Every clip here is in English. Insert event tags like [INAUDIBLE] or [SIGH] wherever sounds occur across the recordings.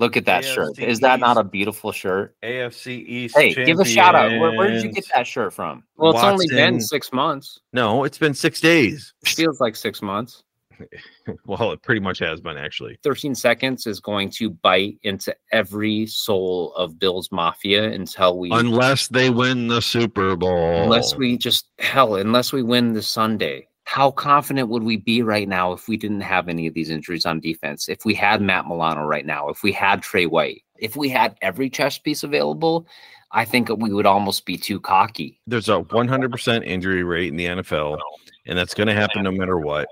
Look at that shirt. AFC Is that not a beautiful shirt? AFC East. Hey, give a shout out. Where, where did you get that shirt from? Well, it's only been six months. No, it's been six days. Feels like six months. [LAUGHS] Well, it pretty much has been actually. 13 seconds is going to bite into every soul of Bill's Mafia until we Unless they win the Super Bowl. unless we just hell, unless we win the Sunday. How confident would we be right now if we didn't have any of these injuries on defense? If we had Matt Milano right now, if we had Trey White, if we had every chess piece available, I think we would almost be too cocky. there's a 100% injury rate in the NFL, and that's going to happen no matter what.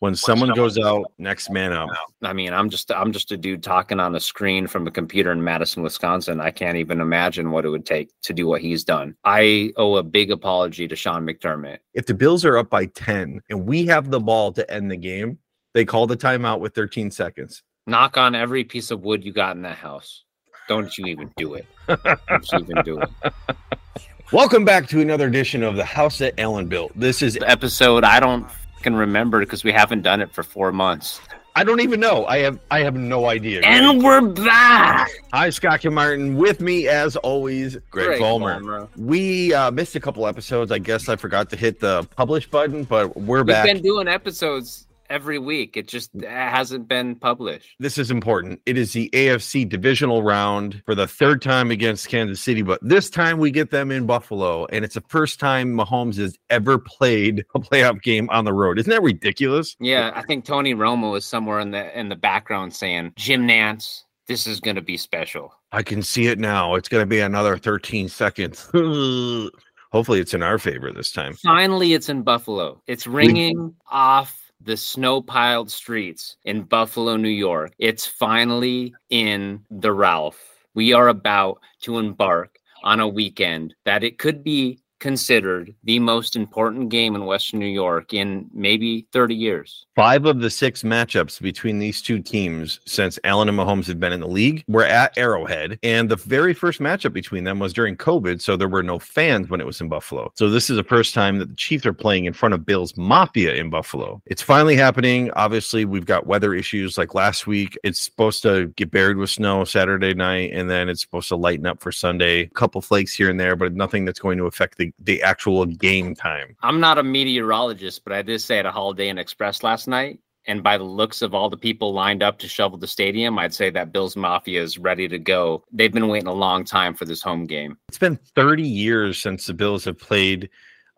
When someone goes out, next man up. I mean, I'm just I'm just a dude talking on a screen from a computer in Madison, Wisconsin. I can't even imagine what it would take to do what he's done. I owe a big apology to Sean McDermott. If the Bills are up by 10 and we have the ball to end the game, they call the timeout with 13 seconds. Knock on every piece of wood you got in that house. Don't you even do it. Don't you even do it. [LAUGHS] Welcome back to another edition of the House that Allen built. This is episode I don't can remember because we haven't done it for four months. I don't even know. I have I have no idea. And we're back. Hi, Scott Kim Martin. With me, as always, Greg, Vollmer. We uh, missed a couple episodes. I guess I forgot to hit the publish button, but we're back. We've back. been doing episodes every week. It just hasn't been published. this is important. It is the AFC divisional round for the third time against Kansas City, but this time we get them in Buffalo, and it's the first time Mahomes has ever played a playoff game on the road. Isn't that ridiculous? Yeah, I think Tony Romo is somewhere in the in the background saying, "Jim Nantz, this is going to be special." I can see it now. It's going to be another 13 seconds. [LAUGHS] Hopefully, it's in our favor this time. Finally, it's in Buffalo. It's ringing off the snow-piled streets in Buffalo, New York. It's finally in the Ralph. We are about to embark on a weekend that it could be considered the most important game in Western New York in maybe 30 years. Five of the six matchups between these two teams since Allen and Mahomes have been in the league were at Arrowhead. And the very first matchup between them was during COVID. So there were no fans when it was in Buffalo. So this is the first time that the Chiefs are playing in front of Bill's Mafia in Buffalo. It's finally happening. Obviously, we've got weather issues like last week. It's supposed to get buried with snow Saturday night, and then it's supposed to lighten up for Sunday. A couple flakes here and there, but nothing that's going to affect the, the actual game time. I'm not a meteorologist, but I did stay at a Holiday Inn Express last night. And by the looks of all the people lined up to shovel the stadium, I'd say that Bills Mafia is ready to go. They've been waiting a long time for this home game. it's been 30 years since the Bills have played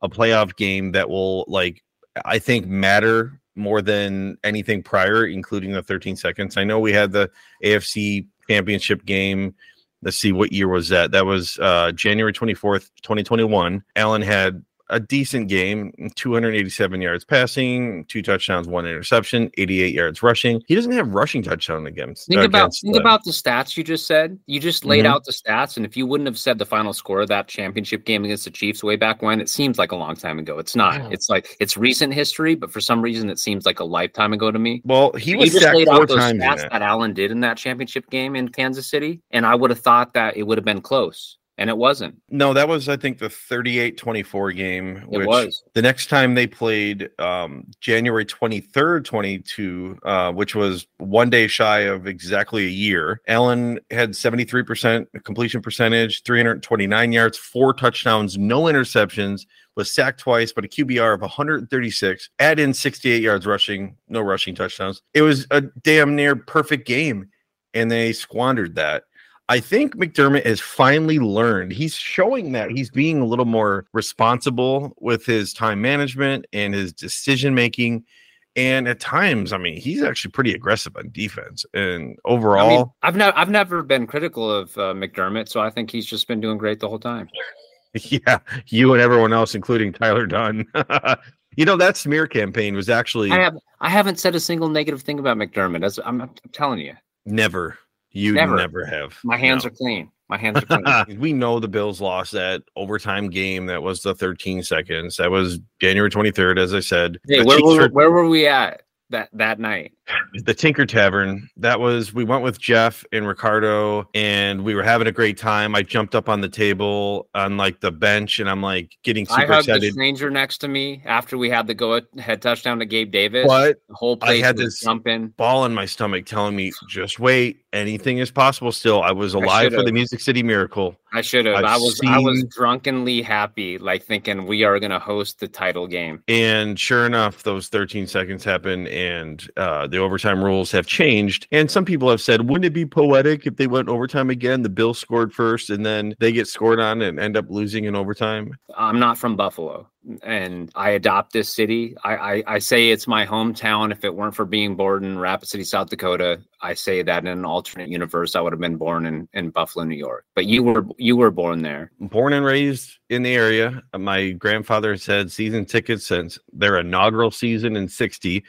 a playoff game that will like I think matter more than anything prior, including the 13 seconds. I know we had the AFC championship game. Let's see what year was that? That was uh January 24th, 2021. Allen had a decent game 287 yards passing, two touchdowns, one interception, 88 yards rushing. He doesn't have rushing touchdown against. Think about against think the- about the stats you just said. You just laid Mhm. out the stats, and if you wouldn't have said the final score of that championship game against the Chiefs way back when, it seems like a long time ago. It's not. Yeah. It's like it's recent history, but for some reason, it seems like a lifetime ago to me. well, he you was just sacked laid four out those times. stats that. that Allen did in that championship game in Kansas City, and I would have thought that it would have been close, and it wasn't. No, that was I think the 38-24 game. It was. the next time they played um, January 23rd, 22, uh, which was one day shy of exactly a year. Allen had 73% completion percentage, 329 yards, four touchdowns, no interceptions, was sacked twice, but a QBR of 136. Add in 68 yards rushing, no rushing touchdowns. It was a damn near perfect game, and they squandered that. I think McDermott has finally learned. He's showing that he's being a little more responsible with his time management and his decision making. And at times, I mean, he's actually pretty aggressive on defense. And overall, I mean, I've never I've never been critical of uh, McDermott, so I think he's just been doing great the whole time. [LAUGHS] yeah, you and everyone else, including Tyler Dunne. [LAUGHS] you know, that smear campaign was actually I have I haven't said a single negative thing about McDermott. As I'm, I'm telling you, never. You never, Never. have. my hands No. are clean. My [LAUGHS] hands are clean. [LAUGHS] we know the Bills lost that overtime game. That was the 13 seconds. That was January 23rd, as I said. hey, where were, were- where were we at? that that night? The Tinker Tavern. That was we went with Jeff and Ricardo, and we were having a great time. I jumped up on the table on like the bench, and I'm like getting super I hugged the stranger next to me after we had the go ahead touchdown to Gabe Davis. What the whole I place had was this- jumping. ball in my stomach telling me, just wait, anything is possible still. I was I alive for the Music City Miracle. I should have. I was I was drunkenly happy, like thinking we are gonna host the title game. And sure enough, those 13 seconds happen, and uh, the overtime rules have changed. And some people have said, wouldn't it be poetic if they went overtime again? The Bills scored first, and then they get scored on and end up losing in overtime. I'm not from Buffalo, and I adopt this city. I, I I say it's my hometown. If it weren't for being born in Rapid City, South Dakota, I say that in an alternate universe, I would have been born in in Buffalo, New York. But you were you were born there. Born and raised in the area. My grandfather has had season tickets since their inaugural season in 60,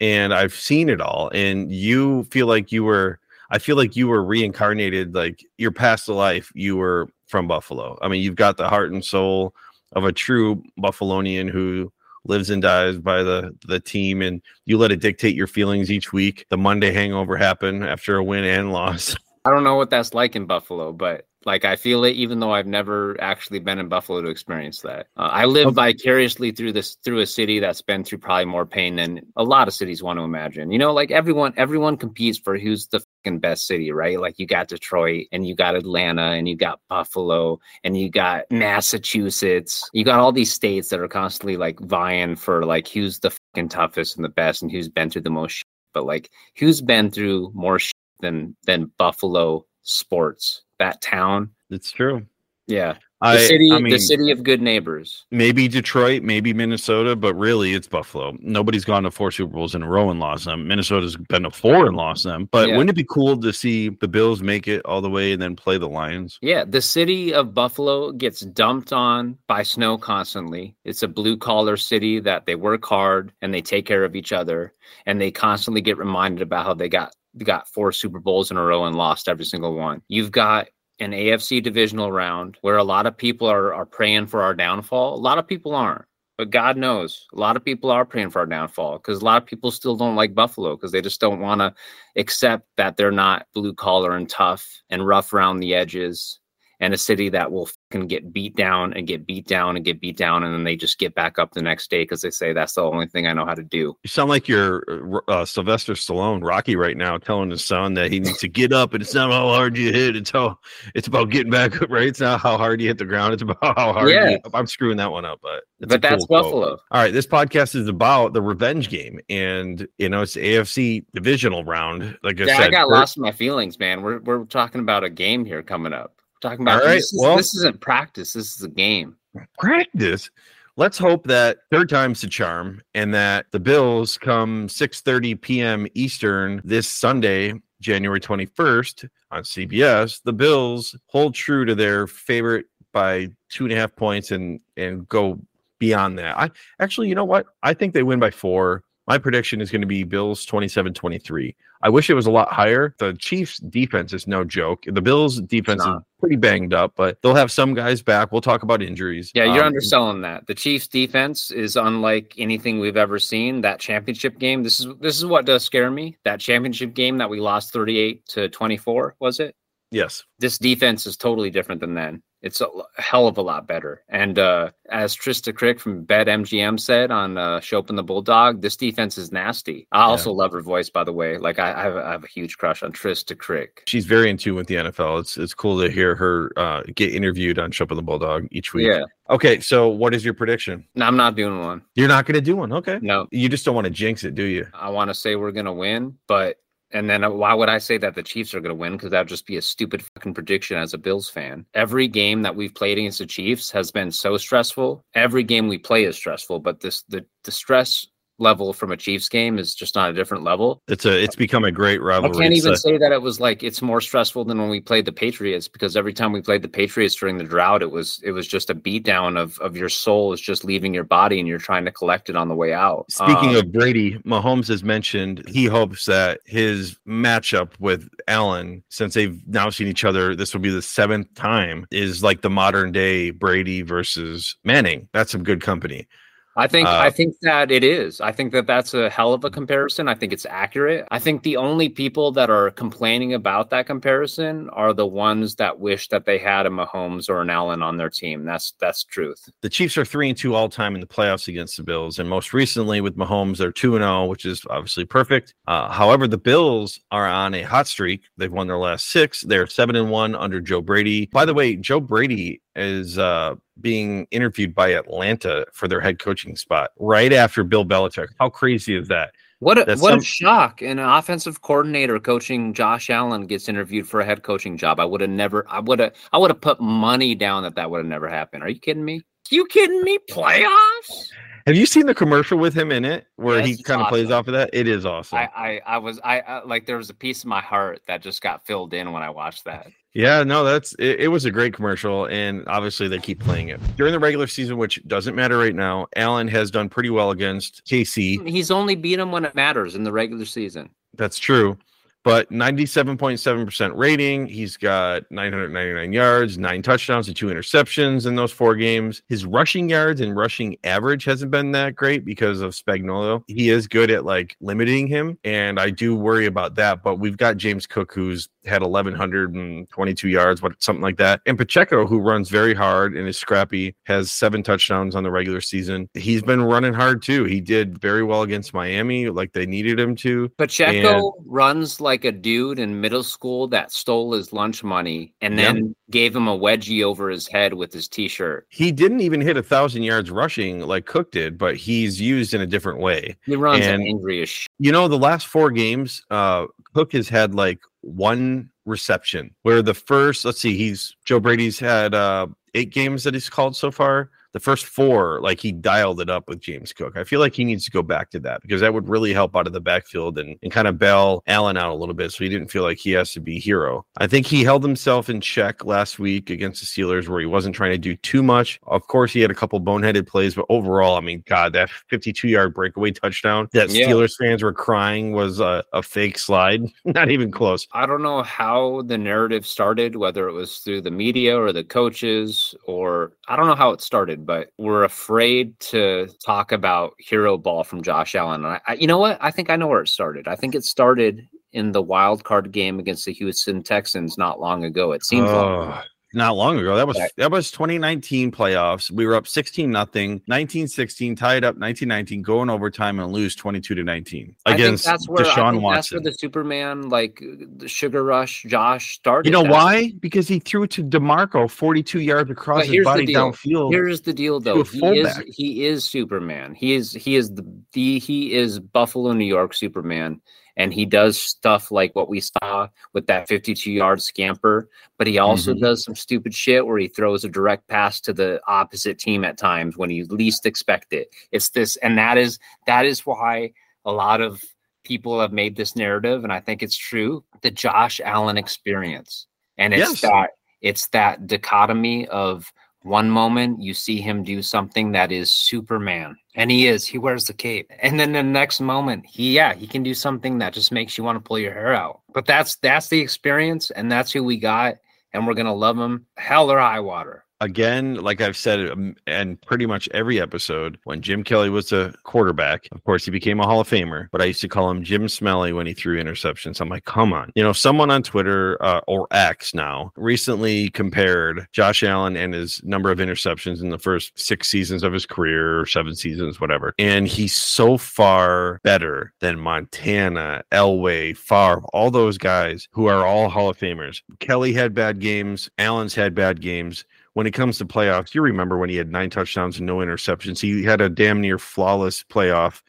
and I've seen it all. And you feel like you were, I feel like you were reincarnated, like your past life, you were from Buffalo. I mean, you've got the heart and soul of a true Buffalonian who lives and dies by the the team and you let it dictate your feelings each week the monday hangover happen after a win and loss I don't know what that's like in Buffalo, but like I feel it, even though I've never actually been in Buffalo to experience that. Uh, I live Okay. vicariously through this through a city that's been through probably more pain than a lot of cities want to imagine. You know, like everyone everyone competes for who's the fucking best city, right? Like you got Detroit and you got Atlanta and you got Buffalo and you got Massachusetts. You got all these states that are constantly like vying for like who's the fucking toughest and the best and who's been through the most. Shit. But like who's been through more shit than than Buffalo sports? That town. it's true Yeah. The I, city I mean, the city of good neighbors. maybe Detroit, maybe Minnesota, but really it's Buffalo. Nobody's gone to four Super Bowls in a row and lost them. Minnesota's been to four and lost them. But Yeah. wouldn't it be cool to see the Bills make it all the way and then play the Lions? Yeah, the city of Buffalo gets dumped on by snow constantly. It's a blue collar city that they work hard and they take care of each other and they constantly get reminded about how they got got four Super Bowls in a row and lost every single one. You've got an AFC divisional round where a lot of people are are praying for our downfall. A lot of people aren't. But God knows, a lot of people are praying for our downfall because a lot of people still don't like Buffalo because they just don't want to accept that they're not blue collar and tough and rough around the edges and a city that will fucking get beat down and get beat down and get beat down and then they just get back up the next day because they say that's the only thing I know how to do. You sound like you're uh, Sylvester Stallone, Rocky, right now, telling his son that he needs to get up, and it's not how hard you hit; it's how it's about getting back up. [LAUGHS] Right? It's not how hard you hit the ground; it's about how hard. Yeah. I'm screwing that one up, but but that's cool quote. Buffalo. All right, this podcast is about the revenge game, and you know it's AFC divisional round. Like I Yeah, said, I got lost in my feelings, man. We're we're talking about a game here coming up. Talking about All right, this, is, well- this isn't practice. This is a game. practice. Let's hope that third time's the charm, and that the Bills come 6:30 p.m. Eastern this Sunday, January 21st on CBS. The Bills hold true to their favorite by two and a half points and and go beyond that. I actually, you know what? I think they win by four. My prediction is going to be Bills 27 23. I wish it was a lot higher. The Chiefs' defense is no joke. The Bills' defense is pretty banged up, but they'll have some guys back. We'll talk about injuries. Yeah, you're Um, underselling that. The Chiefs defense is unlike anything we've ever seen. That championship game, this is this is what does scare me. That championship game that we lost 38 to 24, was it? Yes. this defense is totally different than then. It's a hell of a lot better. And uh, as Trista Crick from BetMGM said on uh, Schopp and the Bulldog, this defense is nasty. I also love her voice, by the way. Like I, I, have, I have a huge crush on Trista Crick. She's very in tune with the NFL. It's it's cool to hear her uh, get interviewed on Schopp of the Bulldog each week. Yeah, Okay, so what is your prediction? no, I'm not doing one. You're not going to do one. Okay. No, You just don't want to jinx it, do you? I want to say we're gonna win, but and then uh, why would I say that the Chiefs are gonna win? Because that would just be a stupid fucking prediction as a Bills fan. Every game that we've played against the Chiefs has been so stressful. Every game we play is stressful, but this the the stress level from a Chiefs game is just on a different level. It's a it's become a great rivalry. I can't even say that it was like it's more stressful than when we played the Patriots because every time we played the Patriots during the drought, it was it was just a beatdown of of your soul is just leaving your body and you're trying to collect it on the way out. Speaking Um, of Brady, Mahomes has mentioned he hopes that his matchup with Allen, since they've now seen each other, this will be the seventh time, is like the modern day Brady versus Manning. That's some good company. I think Uh, I think that it is. I think that that's a hell of a comparison. I think it's accurate. I think the only people that are complaining about that comparison are the ones that wish that they had a Mahomes or an Allen on their team. That's that's truth. the Chiefs are three and two all time in the playoffs against the Bills, and most recently with Mahomes, they're two and zero, which is obviously perfect. Uh, however, the Bills are on a hot streak. They've won their last six. They're seven and one under Joe Brady. By the way, Joe Brady is uh, being interviewed by Atlanta for their head coaching spot right after Bill Belichick. How crazy is that? What a That's what some- a shock! An offensive coordinator coaching Josh Allen gets interviewed for a head coaching job. I would have never. I would have. I would have put money down that that would have never happened. Are you kidding me? you kidding me? Playoffs? Have you seen the commercial with him in it where he kind of plays off of that? It is awesome. I, I I was I, I like there was a piece of my heart that just got filled in when I watched that. Yeah, no, that's it, it was a great commercial, and obviously they keep playing it during the regular season, which doesn't matter right now. Allen has done pretty well against KC. He's only beat him when it matters in the regular season. That's true, but ninety-seven point seven percent rating. He's got nine hundred ninety-nine yards, nine touchdowns, and two interceptions in those four games. His rushing yards and rushing average hasn't been that great because of Spagnuolo. He is good at like limiting him, and I do worry about that. But we've got James Cook, who's had 1122 yards what something like that. And pacheco who runs very hard and is scrappy has seven touchdowns on the regular season. He's been running hard too. He did very well against miami like they needed him to. Pacheco runs like a dude in middle school that stole his lunch money and then gave him a wedgie over his head with his t-shirt. he didn't even hit a thousand yards rushing like cook did but he's used in a different way. He runs And- angry as shit. you know the last four games uh cook has had like one reception where the first let's see he's joe brady's had uh eight games that he's called so far the first four like he dialed it up with james cook. I feel like he needs to go back to that because that would really help out of the backfield and, and kind of bail allen out a little bit so he didn't feel like he has to be hero. I think he held himself in check last week against the steelers where he wasn't trying to do too much. Of course he had a couple boneheaded plays but overall i mean god that 52 yard breakaway touchdown that Yeah. steelers fans were crying was a, a fake slide. [LAUGHS] Not even close. I don't know how the narrative started, whether it was through the media or the coaches, or I don't know how it started, but we're afraid to talk about hero ball from Josh Allen. And I, I, you know what? I think I know where it started. I think it started in the wild card game against the Houston Texans not long ago. It seems like. Not long ago. That was Right. that was 2019 playoffs. We were up 16 nothing, 1916, tied up 1919, go in overtime and lose 22 to 19 I think against that's where Deshaun think that's where the Superman, like the Sugar Rush, Josh started. You know that. why? Because he threw to DeMarco 42 yards across his body downfield. Here's the deal, though. He is he is Superman. He is he is the, the he is Buffalo, New York Superman, and he does stuff like what we saw with that 52 yard scamper. But he also Mhm. does some stupid shit where he throws a direct pass to the opposite team at times when you least expect it. It's this, and that is that is why a lot of people have made this narrative, and I think it's true. The Josh Allen experience, and it's Yes. that it's that dichotomy of one moment you see him do something that is Superman, and he is. He wears the cape, and then the next moment, he yeah, he can do something that just makes you want to pull your hair out. But that's that's the experience, and that's who we got, and we're gonna love him, hell or high water. Again, like I've said, um, and pretty much every episode, when Jim Kelly was a quarterback, of course, he became a Hall of Famer, but I used to call him Jim Smelly when he threw interceptions. I'm like, come on. You know, someone on Twitter uh, or X now recently compared Josh Allen and his number of interceptions in the first six seasons of his career or seven seasons, whatever. And he's so far better than Montana, Elway, Favre, all those guys who are all Hall of Famers. Kelly had bad games, Allen's had bad games when it comes to playoffs, you remember when he had nine touchdowns and no interceptions. He had a damn near flawless playoff,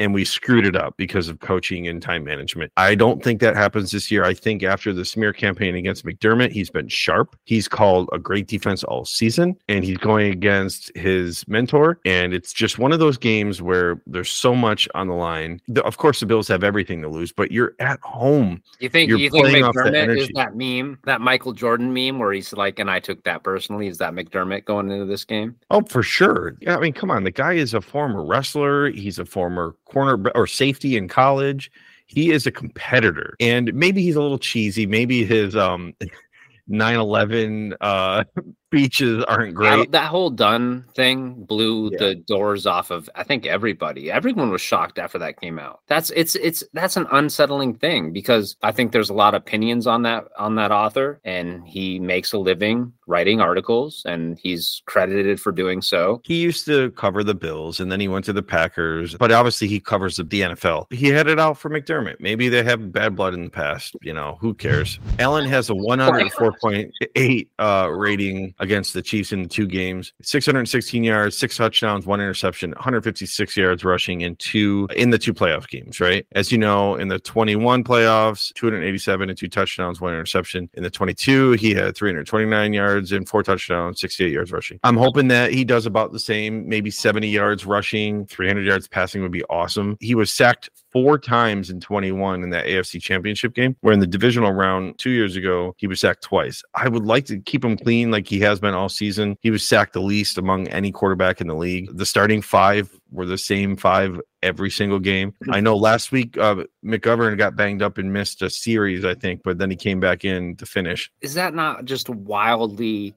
and we screwed it up because of coaching and time management. I don't think that happens this year. I think after the smear campaign against McDermott, he's been sharp. He's called a great defense all season, and he's going against his mentor. And it's just one of those games where there's so much on the line. The- Of course, the Bills have everything to lose, but you're at home. You think You're you think playing off the McDermott is that meme, that Michael Jordan meme where he's like, and I took that personally. Is that McDermott going into this game? Oh, for sure. Yeah, I mean, come on. The guy is a former wrestler. He's a former corner or safety in college. He is a competitor. And maybe he's a little cheesy. Maybe his um [LAUGHS] 9/11 uh speeches aren't great. that whole Dunne thing blew Yeah. the doors off of I think everybody. Everyone was shocked after that came out. That's it's it's that's an unsettling thing because I think there's a lot of opinions on that on that author and he makes a living writing articles and he's credited for doing so. He used to cover the Bills and then he went to the Packers, but obviously he covers the, the NFL. He had it out for McDermott. Maybe they have bad blood in the past. You know, who cares? Allen has a 104.8 uh, rating against the Chiefs in the two games 616 yards, six touchdowns, one interception, 156 yards rushing in two in the two playoff games, right? As you know, in the 21 playoffs, 287 and two touchdowns, one interception. In the 22, he had 329 yards and four touchdowns, 68 yards rushing. I'm hoping that he does about the same, maybe 70 yards rushing, 300 yards passing would be awesome. He was sacked four times in 21 in that AFC championship game, where in the divisional round two years ago, he was sacked twice. I would like to keep him clean like he has been all season. He was sacked the least among any quarterback in the league. The starting five were the same five every single game. I know last week uh, McGovern got banged up and missed a series, I think, but then he came back in to finish. Is that not just wildly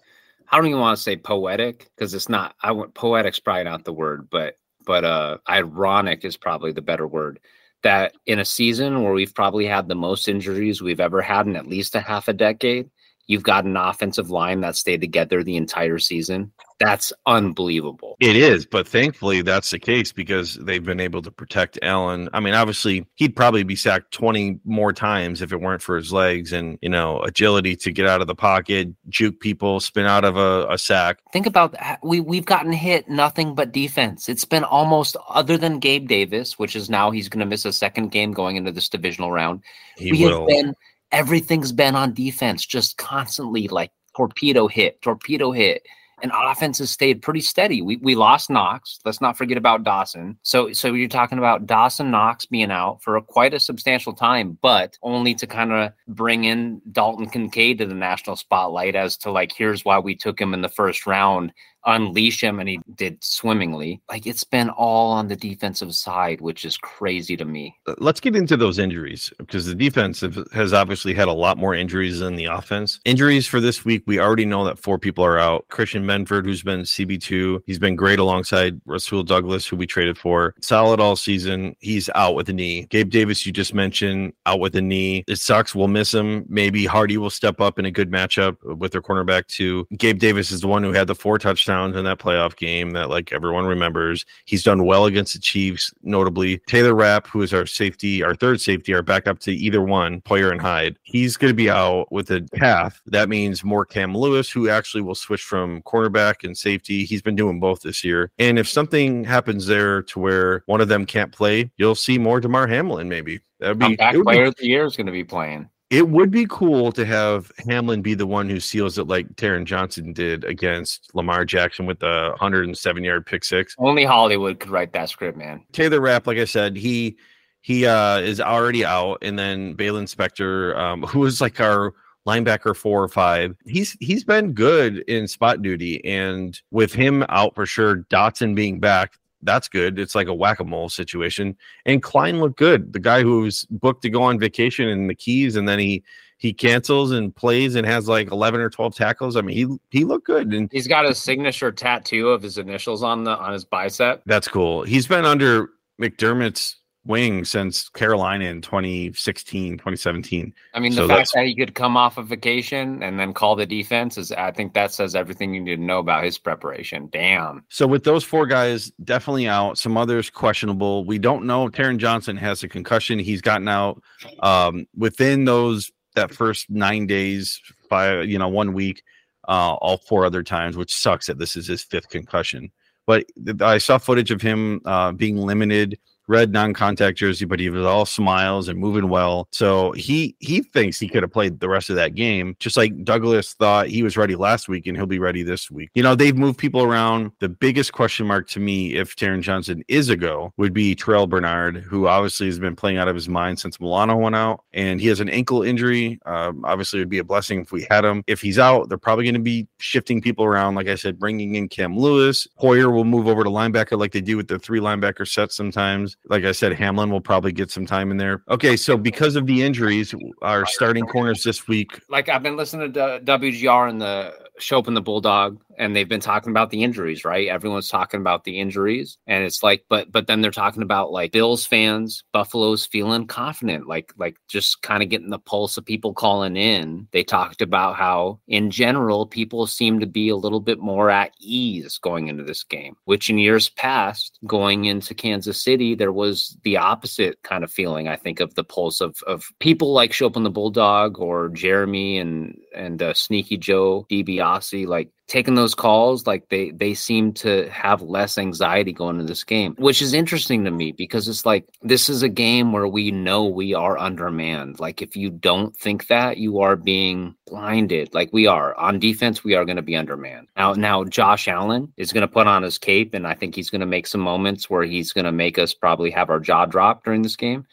I don't even want to say poetic because it's not I want poetic's probably not the word, but but uh ironic is probably the better word. That in a season where we've probably had the most injuries we've ever had in at least a half a decade, you've got an offensive line that stayed together the entire season. That's unbelievable. It is, but thankfully that's the case because they've been able to protect Allen. I mean, obviously he'd probably be sacked 20 more times if it weren't for his legs and, you know, agility to get out of the pocket, juke people, spin out of a, a sack. Think about that. We we've gotten hit nothing but defense. It's been almost other than Gabe Davis, which is now he's going to miss a second game going into this divisional round. He we will. have been everything's been on defense, just constantly like torpedo hit, torpedo hit. And offense has stayed pretty steady. We we lost Knox. Let's not forget about Dawson. So so you're talking about Dawson Knox being out for a, quite a substantial time, but only to kind of bring in Dalton Kincaid to the national spotlight as to like here's why we took him in the first round unleash him and he did swimmingly like it's been all on the defensive side which is crazy to me Uh, Let's get into those injuries because the defense has obviously had a lot more injuries than the offense. Injuries for this week, we already know that four people are out. Christian Benford, who's been CB2, he's been great alongside Rasul Douglas, who we traded for. Solid all season. He's out with a knee. Gabe Davis, you just mentioned, out with a knee. It sucks. We'll miss him. Maybe Harty will step up in a good matchup with their cornerback, too. Gabe Davis is the one who had the four touchdowns in that playoff game that, like, everyone remembers. He's done well against the Chiefs, notably. Taylor Rapp, who is our safety, our third safety, our backup to either one, Poyer and Hyde. He's going to be out with a calf. That means more Cam Lewis, who actually will switch from cornerback and safety. He's been doing both this year. And if something happens there to where one of them can't play, you'll see more Damar Hamlin, maybe. That'd be, comeback it would be player of the year is going to be playing it would be cool to have Hamlin be the one who seals it like Taron Johnson did against Lamar Jackson with the 107 yard pick six. only hollywood could write that script man Taylor Rapp, like I said, he he uh is already out, and then Baylon Spector, um, [LAUGHS] who was like our linebacker four or five, he's he's been good in spot duty, and with him out for sure, Dodson being back. That's good. It's like a whack a mole situation. And Klein looked good. The guy who's booked to go on vacation in the Keys, and then he he cancels and plays and has like 11 or 12 tackles. I mean, he he looked good. And he's got a signature tattoo of his initials on the on his bicep That's cool. He's been under McDermott's wing since Carolina in 2016, 2017. i mean the So fact that he could come off a vacation and then call the defense is i think that says everything you need to know about his preparation damn So with those four guys definitely out, some others questionable. We don't know. Taron Johnson has a concussion. He's gotten out um, within those that first nine days, five, you know, one week, uh, all four other times, which sucks that this is his fifth concussion. But I saw footage of him uh, being limited red non-contact jersey, but he was all smiles and moving well. So he he thinks he could have played the rest of that game, just like Douglas thought he was ready last week and he'll be ready this week. You know, they've moved people around. The biggest question mark to me, if Taron Johnson is a go, would be Terrel Bernard, who obviously has been playing out of his mind since Milano went out, and he has an ankle injury. Um, obviously, it would be a blessing if we had him. If he's out, they're probably going to be shifting people around. Like I said, bringing in Cam Lewis. Poyer will move over to linebacker like they do with the three linebacker sets sometimes. Like I said, Hamlin will probably get some time in there. Okay, so because of the injuries, our starting corners this week. like I've been listening to WGR in the Schopp the Bulldog, and they've been talking about the injuries, right? Everyone's talking about the injuries, and it's like, but but then they're talking about like Bills fans, Buffalo's feeling confident, like like just kind of getting the pulse of people calling in. They talked about how, in general, people seem to be a little bit more at ease going into this game, which in years past, going into Kansas City, there was the opposite kind of feeling. I think of the pulse of of people like Schopp the Bulldog or Jeremy and and uh, Sneaky Joe DiBiase, like taking those calls like they they seem to have less anxiety going into this game which is interesting to me because it's like this is a game where we know we are undermanned. Like if you don't think that you are being blinded. Like we are. On defense we are going to be undermanned. Now now josh allen is going to put on his cape and i think he's going to make some moments where he's going to make us probably have our jaw drop during this game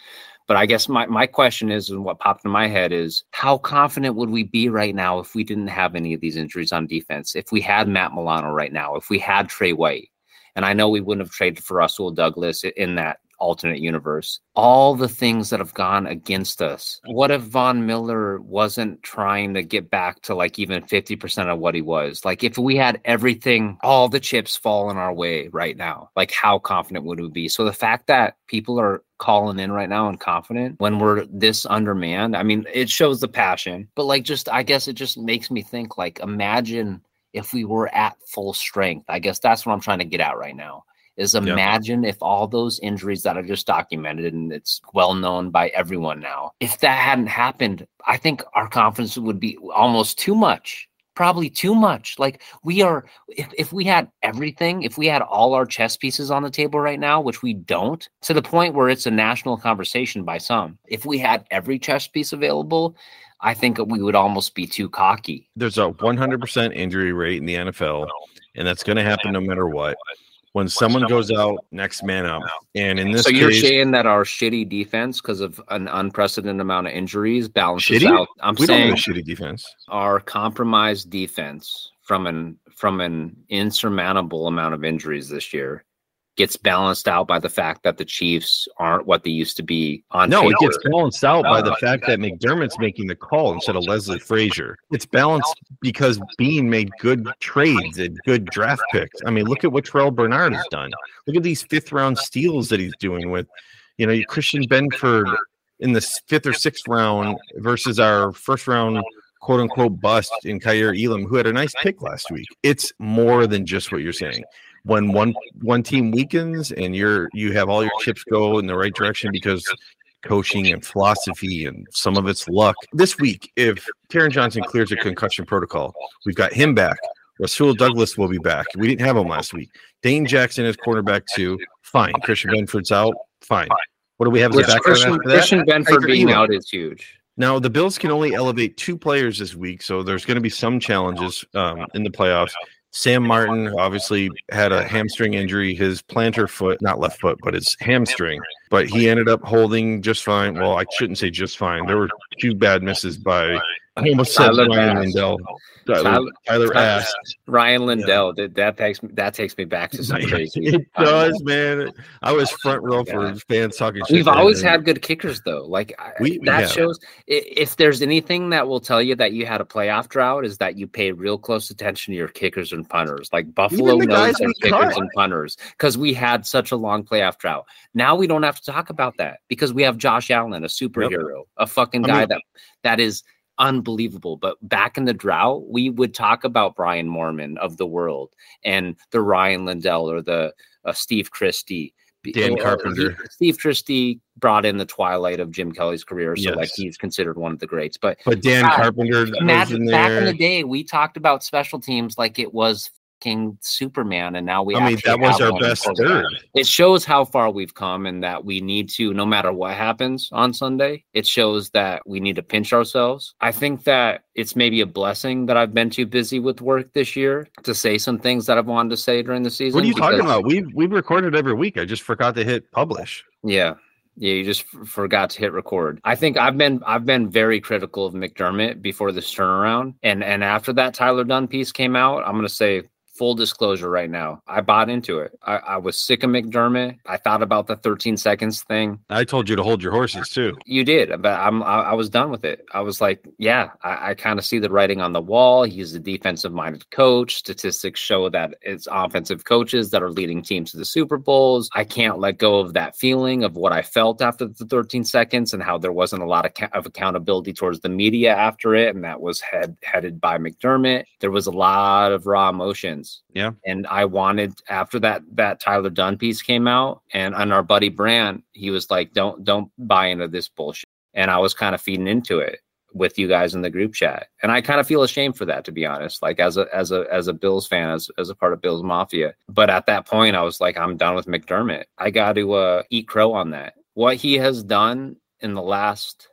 but I guess my, my question is, and what popped in my head is, how confident would we be right now if we didn't have any of these injuries on defense? If we had Matt Milano right now, if we had Trey White, and I know we wouldn't have traded for Rasul Douglas in that alternate universe. All the things that have gone against us. What if Von Miller wasn't trying to get back to like even 50% of what he was? Like if we had everything, all the chips fall in our way right now, like how confident would we be? So the fact that people are calling in right now and confident when we're this undermanned. I mean, it shows the passion, but like just I guess it just makes me think like imagine if we were at full strength. I guess that's what I'm trying to get at right now. Is imagine if all those injuries that are just documented and it's well known by everyone now, if that hadn't happened, I think our confidence would be almost too much probably too much. Like we are, if, if we had everything, if we had all our chess pieces on the table right now, which we don't, to the point where it's a national conversation by some, if we had every chess piece available, I think we would almost be too cocky. There's a 100% injury rate in the NFL, and that's going to happen no matter what when someone goes out, next man up. And in this, so you're case, saying that our shitty defense, because of an unprecedented amount of injuries, balances shitty? out. I'm we saying shitty defense. our compromised defense from an from an insurmountable amount of injuries this year gets balanced out by the fact that the Chiefs aren't what they used to be on No, paper. it gets balanced out by the uh, fact that McDermott's making the call instead of Leslie Frazier. It's balanced because Beane made good trades and good draft picks. I mean, look at what Terrel Bernard has done. Look at these fifth round steals that he's doing with, you know, Christian Benford in the fifth or sixth round versus our first round quote unquote bust in Kaiir Elam, who had a nice pick last week. It's more than just what you're saying. When one one team weakens and you're you have all your chips go in the right direction because coaching and philosophy and some of it's luck. This week, if Taron Johnson clears a concussion protocol, we've got him back. Rasul Douglas will be back. We didn't have him last week. Dane Jackson is cornerback too. Fine. Christian Benford's out. Fine. What do we have as a Christian? Christian Benford being out is huge. Now the Bills can only elevate two players this week, so there's going to be some challenges um, in the playoffs. Sam Martin obviously had a hamstring injury, his plantar foot, not left foot, but his hamstring. But he ended up holding just fine. Well, I shouldn't say just fine. There were two bad misses by I almost said Tyler Ryan. Lindell. Tyler, Tyler- Tyler Ass. Rian Lindell, that, that takes me that takes me back to some [LAUGHS] crazy. It does, man. I was oh front row for fans talking. We've always had good kickers, though. Like We- we that have. shows. If there's anything that will tell you that you had a playoff drought, is that you pay real close attention to your kickers and punters. Like Buffalo knows their kickers cut. and punters because we had such a long playoff drought. Now we don't have to talk about that because we have Josh Allen, a superhero, a fucking I guy mean- that that is unbelievable. But back in the drought, we would talk about Brian Moorman of the world and the Rian Lindell or the uh, Steve Christie. Dan Carpenter. Steve Christie brought in the twilight of Jim Kelly's career, so like he's considered one of the greats. But But Dan Carpenter imagine in back in the day, we talked about special teams like it was King Superman, and now we. I mean, that was our best third. It shows how far we've come, and that we need to, no matter what happens on Sunday, it shows that we need to pinch ourselves. I think that it's maybe a blessing that I've been too busy with work this year to say some things that I've wanted to say during the season. What are you talking about? We've we've recorded every week. I just forgot to hit publish. Yeah. Yeah, you just f- forgot to hit record. I think I've been I've been very critical of McDermott before this turnaround, and and after that Tyler Dunne piece came out, I'm gonna say full disclosure right now. I bought into it. I, I was sick of McDermott. I thought about the 13 seconds thing. I told you to hold your horses too. You did, but I'm I, I was done with it. I was like, yeah, I, I kind of see the writing on the wall. He's a defensive minded coach. Statistics show that it's offensive coaches that are leading teams to the Super Bowls. I can't let go of that feeling of what I felt after the 13 seconds and how there wasn't a lot of, ca- of accountability towards the media after it, and that was head headed by McDermott. There was a lot of raw emotions. Yeah. And I wanted after that that Tyler Dunne piece came out and on our buddy Brand, he was like, Don't don't buy into this bullshit. And I was kind of feeding into it with you guys in the group chat. And I kind of feel ashamed for that to be honest, like as a as a as a Bills fan, as as a part of Bills Mafia. But at that point I was like, I'm done with McDermott. I got to uh, eat crow on that. What he has done in the last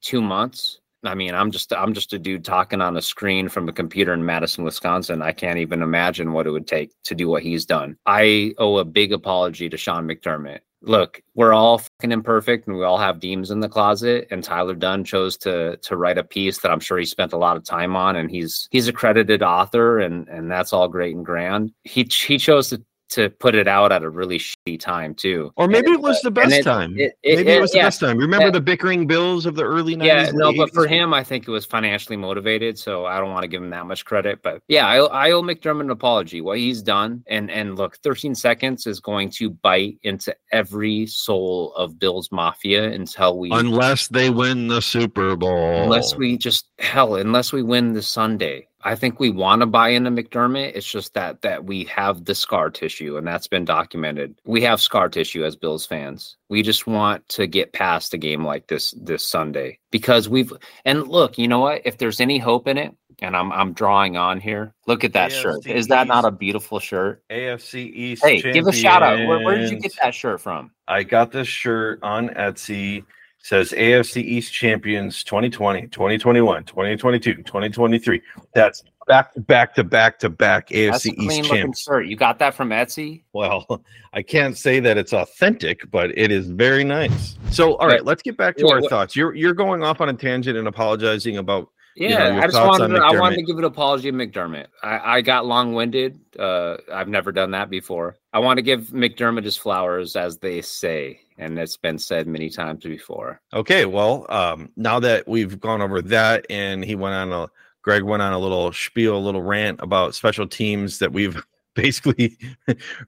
two months I mean, I'm just I'm just a dude talking on a screen from a computer in Madison, Wisconsin. I can't even imagine what it would take to do what he's done. I owe a big apology to Sean McDermott. Look, we're all fucking imperfect and we all have demons in the closet. And Tyler Dunne chose to to write a piece that I'm sure he spent a lot of time on. And he's he's a credited author and and that's all great and grand. He he chose to to put it out at a really shitty time too. Or maybe And it was uh, the best it- time. it- it- maybe it was the yeah. best time. Remember Yeah. the bickering Bills of the early 90s? Yeah, no, but for him, I think it was financially motivated, so I don't want to give him that much credit. But yeah, I, I owe McDermott an apology. What he's done, and and look, 13 seconds is going to bite into every soul of Bills Mafia until we, Unless they win the Super Bowl. unless we just hell, unless we win the Sunday. I think we want to buy into McDermott. It's just that that we have the scar tissue, and that's been documented. We have scar tissue as Bills fans. We just want to get past a game like this this Sunday because we've and look, you know what? If there's any hope in it, and I'm I'm drawing on here. Look at that shirt. Is that not a beautiful shirt? AFC East. Hey, give a shout out. Where, where did you get that shirt from? I got this shirt on Etsy. Says AFC East champions 2020, 2021, 2022, 2023. That's back to back to back to back AFC East shirt. You got that from Etsy? Well, [LAUGHS] I can't say that it's authentic, but it is very nice. So, all right, let's get back to Wait, our what- thoughts. You're you're going off on a tangent and apologizing about Yeah, you know, I just wanted to, I wanted to give an apology to McDermott. I, I got long winded. Uh, I've never done that before. I want to give McDermott his flowers, as they say, and it's been said many times before. Okay, well, um, now that we've gone over that, and he went on a Greg went on a little spiel, a little rant about special teams that we've basically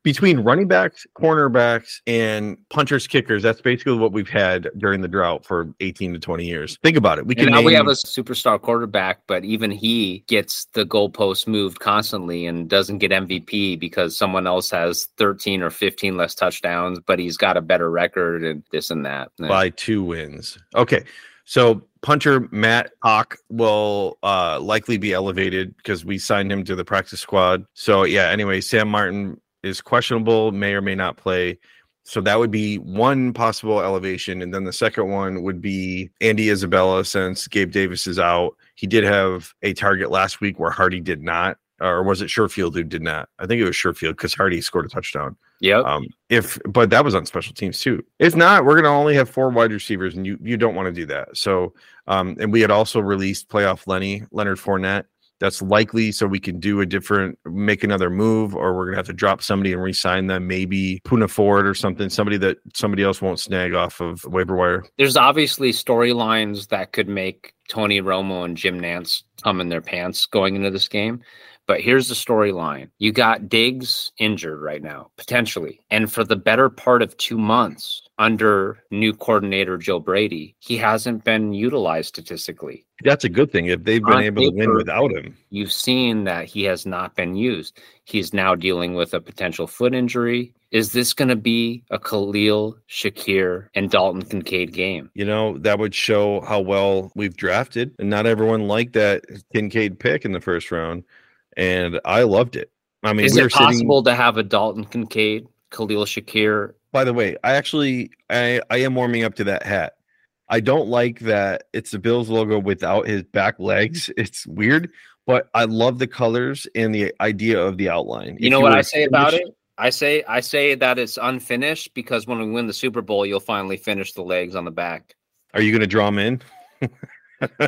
between running backs, cornerbacks, and punchers, kickers. That's basically what we've had during the drought for 18 to 20 years. Think about it. We And can now we have a superstar quarterback, but even he gets the goalpost moved constantly and doesn't get MVP because someone else has 13 or 15 less touchdowns, but he's got a better record and this and that. by two wins. Okay. So punter Matt Haack will uh likely be elevated because we signed him to the practice squad. So yeah, anyway, Sam Martin is questionable, may or may not play. So that would be one possible elevation. And then the second one would be Andy Isabella since Gabe Davis is out. He did have a target last week where Harty did not. Or was it Sherfield who did not? I think it was Sherfield because Harty scored a touchdown. Yep. Um, if but that was on special teams too. If not, we're gonna only have four wide receivers, and you you don't want to do that. So, um, and we had also released playoff Lenny Leonard Fournette. That's likely, so we can do a different, make another move, or we're gonna have to drop somebody and re-sign them. Maybe Poona Ford or something, somebody that somebody else won't snag off of waiver wire. There's obviously storylines that could make Tony Romo and Jim Nantz come in their pants going into this game. But here's the storyline. You got Diggs injured right now, potentially. And for the better part of two months under new coordinator Joe Brady, he hasn't been utilized statistically. That's a good thing if they've been On able to win without him. You've seen that he has not been used. He's now dealing with a potential foot injury. Is this going to be a Khalil, Shakir, and Dalton Kincaid game? You know that would show how well we've drafted, and not everyone liked that Kincaid pick in the first round, and I loved it. I mean, Is we it were sitting- possible to have a Dalton Kincaid, Khalil Shakir? By the way, I actually I I am warming up to that hat. I don't like that it's the Bills logo without his back legs. [LAUGHS] It's weird, but I love the colors and the idea of the outline. You If know what I say about it? I say I say that it's unfinished because when we win the Super Bowl, you'll finally finish the legs on the back. Are you going to draw them in? [LAUGHS]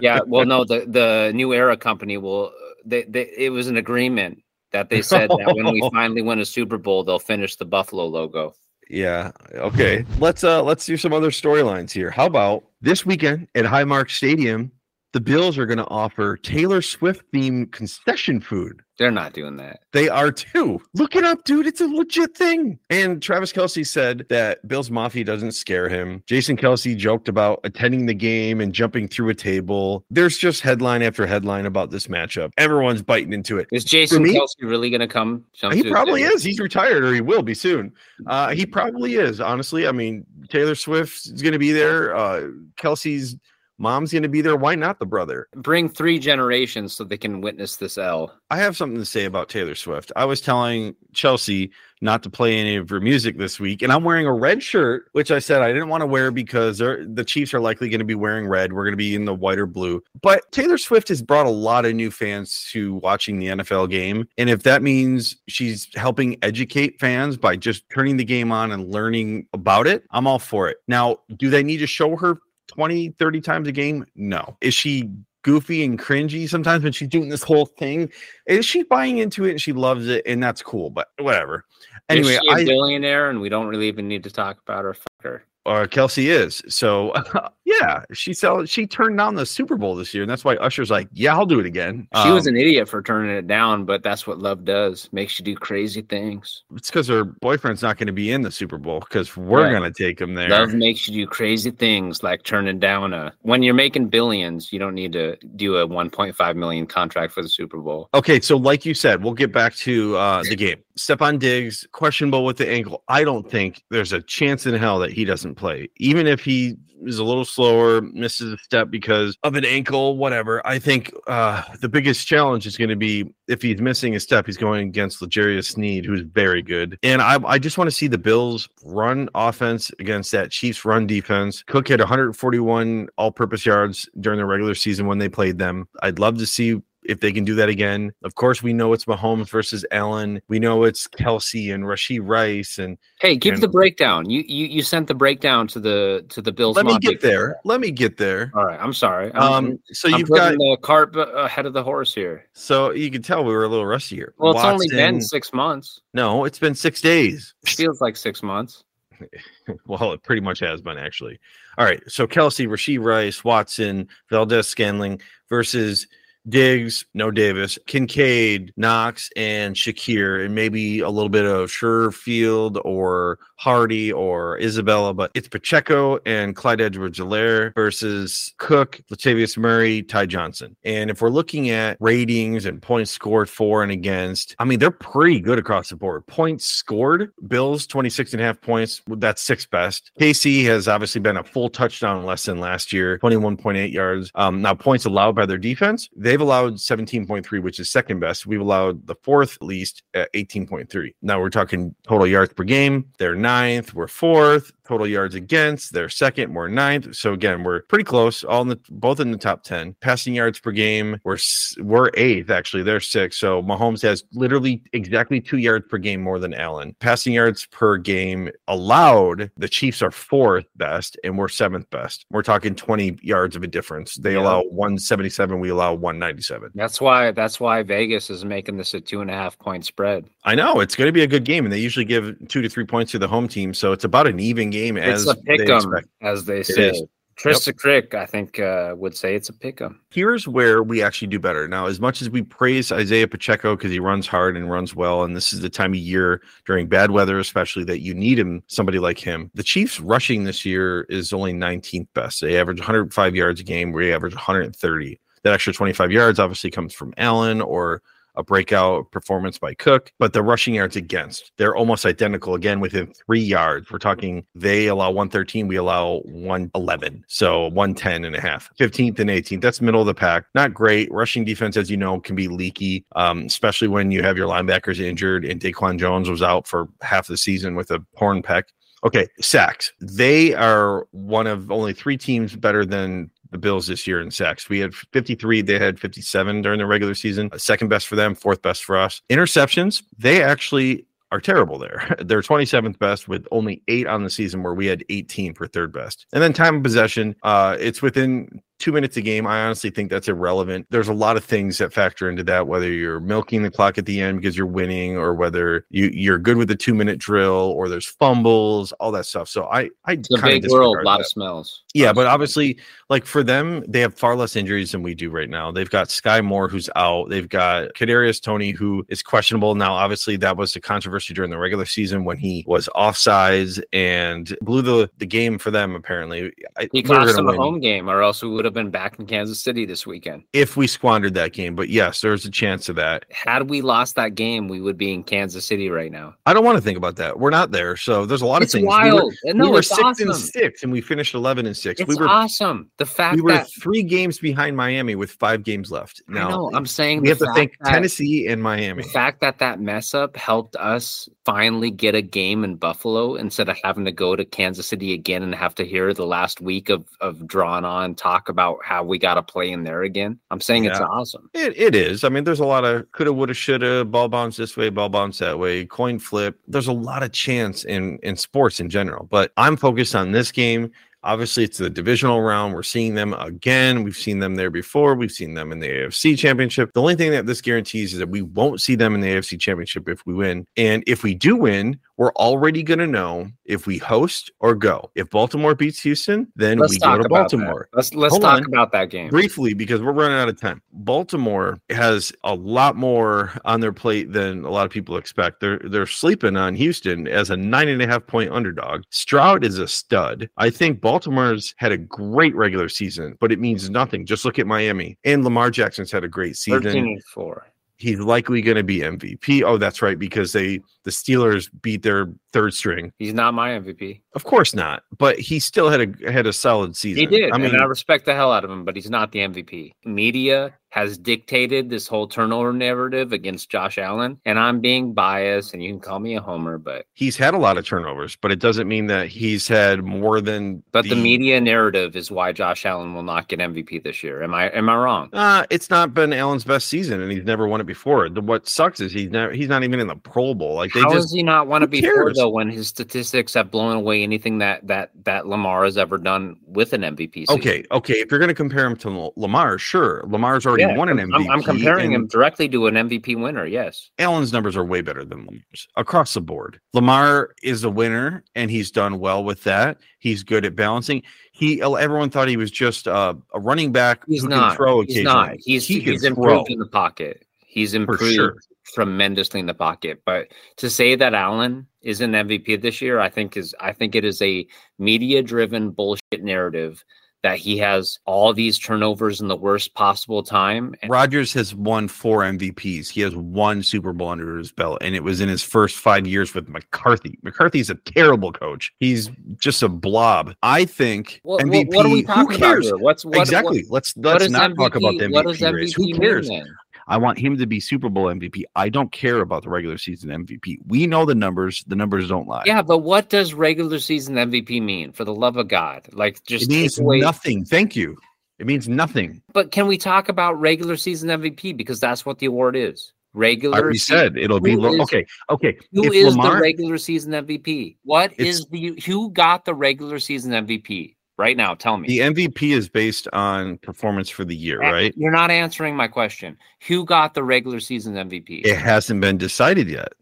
Yeah, well, no, the the New Era company will. They, they it was an agreement that they [LAUGHS] said that when we finally win a Super Bowl, they'll finish the Buffalo logo. Yeah. Okay. Let's uh let's do some other storylines here. How about this weekend at Highmark Stadium? The Bills are going to offer Taylor Swift themed concession food. They're not doing that. They are too. Look it up, dude. It's a legit thing. And Travis Kelce said that Bills Mafia doesn't scare him. Jason Kelce joked about attending the game and jumping through a table. There's just headline after headline about this matchup. Everyone's biting into it. Is Jason me- Kelce really going to come? He probably is. He's retired or he will be soon. Uh, he probably is, honestly. I mean, Taylor Swift is going to be there. Uh, Kelce's mom's going to be there. Why not the brother? Bring three generations so they can witness this L. I have something to say about Taylor Swift. I was telling Chelsea not to play any of her music this week, and I'm wearing a red shirt, which I said I didn't want to wear because the Chiefs are likely going to be wearing red. We're going to be in the white or blue. But Taylor Swift has brought a lot of new fans to watching the NFL game. And if that means she's helping educate fans by just turning the game on and learning about it, I'm all for it. Now, do they need to show her 20, 30 times a game? No. Is she goofy and cringy sometimes when she's doing this whole thing? Is she buying into it and she loves it and that's cool, but whatever. Anyway, is she a I billionaire, and we don't really even need to talk about her. Fuck her. uh, Kelce is. So [LAUGHS] yeah, she sell she turned down the Super Bowl this year, and that's why Usher's like, Yeah, I'll do it again. She was Um, an idiot for turning it down, but that's what love does. Makes you do crazy things. it's because her boyfriend's not going to be in the Super Bowl because we're Yeah. gonna take him there. Love makes you do crazy things like turning down a. When you're making billions, you don't need to do a 1.5 million contract for the Super Bowl. Okay, so like you said, we'll get back to uh, the game. Stefon Diggs, questionable with the ankle. I don't think there's a chance in hell that he doesn't play. Even if he is a little slower, misses a step because of an ankle, whatever. I think uh, the biggest challenge is going to be if he's missing a step, he's going against L'Jarius Sneed, who's very good. And I, I just want to see the Bills run offense against that Chiefs run defense. Cook had 141 all purpose yards during the regular season when they played them. I'd love to see if they can do that again. Of course, we know it's Mahomes versus Allen. We know it's Kelce and Rashee Rice. And Hey, give And- the breakdown. You you you sent the breakdown to the to the Bills. let me get there. Let me get there. All right, I'm sorry. I'm, Um, so I'm you've got the cart ahead of the horse here. so you can tell we were a little rusty here. Well, it's only been six months. no, it's been six days. Feels like six months. [LAUGHS] well, it pretty much has been actually. All right. So Kelce, Rashee Rice, Watson, Valdes-Scantling versus Diggs, no Davis, Kincaid, Knox, and Shakir, and maybe a little bit of Sherfield or Harty or Isabella, but it's Pacheco and Clyde Edwards-Helaire versus Cook, Latavius Murray, Ty Johnson. And if we're looking at ratings and points scored for and against, I mean, they're pretty good across the board. Points scored, Bills 26 and a half points. That's sixth best. KC has obviously been a full touchdown less than last year, 21.8 yards. Um, now, points allowed by their defense, they've allowed 17.3, which is second best. We've allowed the fourth least at 18.3. Now we're talking total yards per game. They're ninth, we're fourth. Total yards against, they're second, we're ninth. So again, we're pretty close, all in the both in the top 10. Passing yards per game, we're we're eighth, actually. They're sixth. So Mahomes has literally exactly two yards per game more than Allen. Passing yards per game allowed, the Chiefs are fourth best, and we're seventh best. We're talking 20 yards of a difference. They Yeah. allow 177, we allow 197. That's why that's why Vegas is making this a two and a half point spread. I know it's going to be a good game, and they usually give two to three points to the home team, so it's about an even game as It's a they pick 'em, as they say. is. Trista Crick, I think, uh, would say it's a pick 'em. Here's where we actually do better. Now, as much as we praise Isaiah Pacheco because he runs hard and runs well, and this is the time of year during bad weather, especially that you need him, somebody like him. The Chiefs rushing this year is only 19th best. They average 105 yards a game. We average 130. That extra 25 yards obviously comes from Allen or a breakout performance by Cook, but the rushing yards against, they're almost identical again within three yards. We're talking they allow 113, we allow 111. So 110 and a half, 15th and 18th. That's middle of the pack. Not great. Rushing defense, as you know, can be leaky, um, especially when you have your linebackers injured and Daquan Jones was out for half the season with a torn pec. Okay, sacks. They are one of only three teams better than the Bills this year in sacks. We had 53, they had 57 during the regular season. Second best for them, fourth best for us. Interceptions, they actually are terrible there. [LAUGHS] They're 27th best with only eight on the season, where we had 18 for third best. And then time of possession, uh, it's within two minutes a game, I honestly think that's irrelevant. There's a lot of things that factor into that, whether you're milking the clock at the end because you're winning, or whether you, you're good with the two minute drill, or there's fumbles, all that stuff. So I, I a kinda big world, a lot that. of smells. Yeah, but obviously, like for them, they have far less injuries than we do right now. They've got Skyy Moore, who's out. They've got Kadarius Toney, who is questionable now. Obviously, that was the controversy during the regular season when he was offsides and blew the, the game for them. Apparently, He cost them a home game, or else we would have been back in Kansas City this weekend. if we squandered that game. But yes, there's a chance of that. Had we lost that game, we would be in Kansas City right now. I don't want to think about that. We're not there, so there's a lot It's of things. We were- wild. no, we were six awesome. and six, and we finished eleven and six. It's we were awesome. The fact we were that three games behind Miami with five games left. I Now know, I'm saying we have to thank Tennessee and Miami. The fact that that mess up helped us finally get a game in Buffalo instead of having to go to Kansas City again and have to hear the last week of of drawn on talk about how we got to play in there again. I'm saying it's awesome. It, it is. I mean, there's a lot of coulda, woulda, shoulda, ball bounce this way, ball bounce that way, coin flip. There's a lot of chance in in sports in general. But I'm focused on this game. Obviously, it's the divisional round. We're seeing them again. We've seen them there before. We've seen them in the AFC Championship. The only thing that this guarantees is that we won't see them in the AFC Championship if we win. And if we do win, we're already going to know if we host or go. If Baltimore beats Houston, then Let's we go to Baltimore that. Let's let's Hold talk on. about that game. briefly because we're running out of time. Baltimore has a lot more on their plate than a lot of people expect. They're they're sleeping on Houston as a nine and a half point underdog. Stroud is a stud. I think Baltimore's had a great regular season, but it means nothing. Just look at Miami and Lamar Jackson's had a great season. Thirteen and four. He's likely going to be MVP. Oh, that's right, because they the Steelers beat their third string. He's not my MVP. Of course not, but he still had a had a solid season. He did. I mean, I respect the hell out of him, but he's not the MVP. Media has dictated this whole turnover narrative against Josh Allen, and I'm being biased, and you can call me a homer, but he's had a lot of turnovers, but it doesn't mean that he's had more than. but the, media narrative is why Josh Allen will not get MVP this year. Am I am I wrong? Uh, it's not been Allen's best season, and he's never won it before. The, what sucks is he's never he's not even in the Pro Bowl. Like they How just he not won who it before though? When his statistics have blown away anything that that that Lamar has ever done with an MVP. season. okay, okay. If you're going to compare him to Lamar, sure, Lamar's already Yeah, won an I'm- MVP. I'm, I'm comparing him directly to an MVP winner. Yes. Allen's numbers are way better than Lamar's across the board. Lamar is a winner, and he's done well with that. He's good at balancing. He everyone thought he was just uh, a running back He's who not. throw He's not. He's He he's improved throw. in the pocket. He's improved sure. tremendously in the pocket. But to say that Allen is an MVP this year, I think is I think it is a media driven bullshit narrative that he has all these turnovers in the worst possible time. Rodgers has won four MVPs. He has one Super Bowl under his belt, and it was in his first five years with McCarthy. McCarthy's a terrible coach. He's just a blob. I think what- MVP. what are we who talking about cares? here? What's what, exactly. What, let's let's not MVP, talk about the what does MVP race. Who cares? then? I want him to be Super Bowl MVP. I don't care about the regular season MVP. We know the numbers. The numbers don't lie. Yeah, but what does regular season MVP mean? For the love of God, like just it means nothing. Thank you. It means nothing. But can we talk about regular season MVP because that's what the award is? I Regular. already se- said it'll be lo- is- okay. Okay. Who if is Lamar, the regular season MVP? What is the who got the regular season MVP right now? Tell me. the MVP is based on performance for the year, right? You're not answering my question. Who got the regular season MVP? It hasn't been decided yet.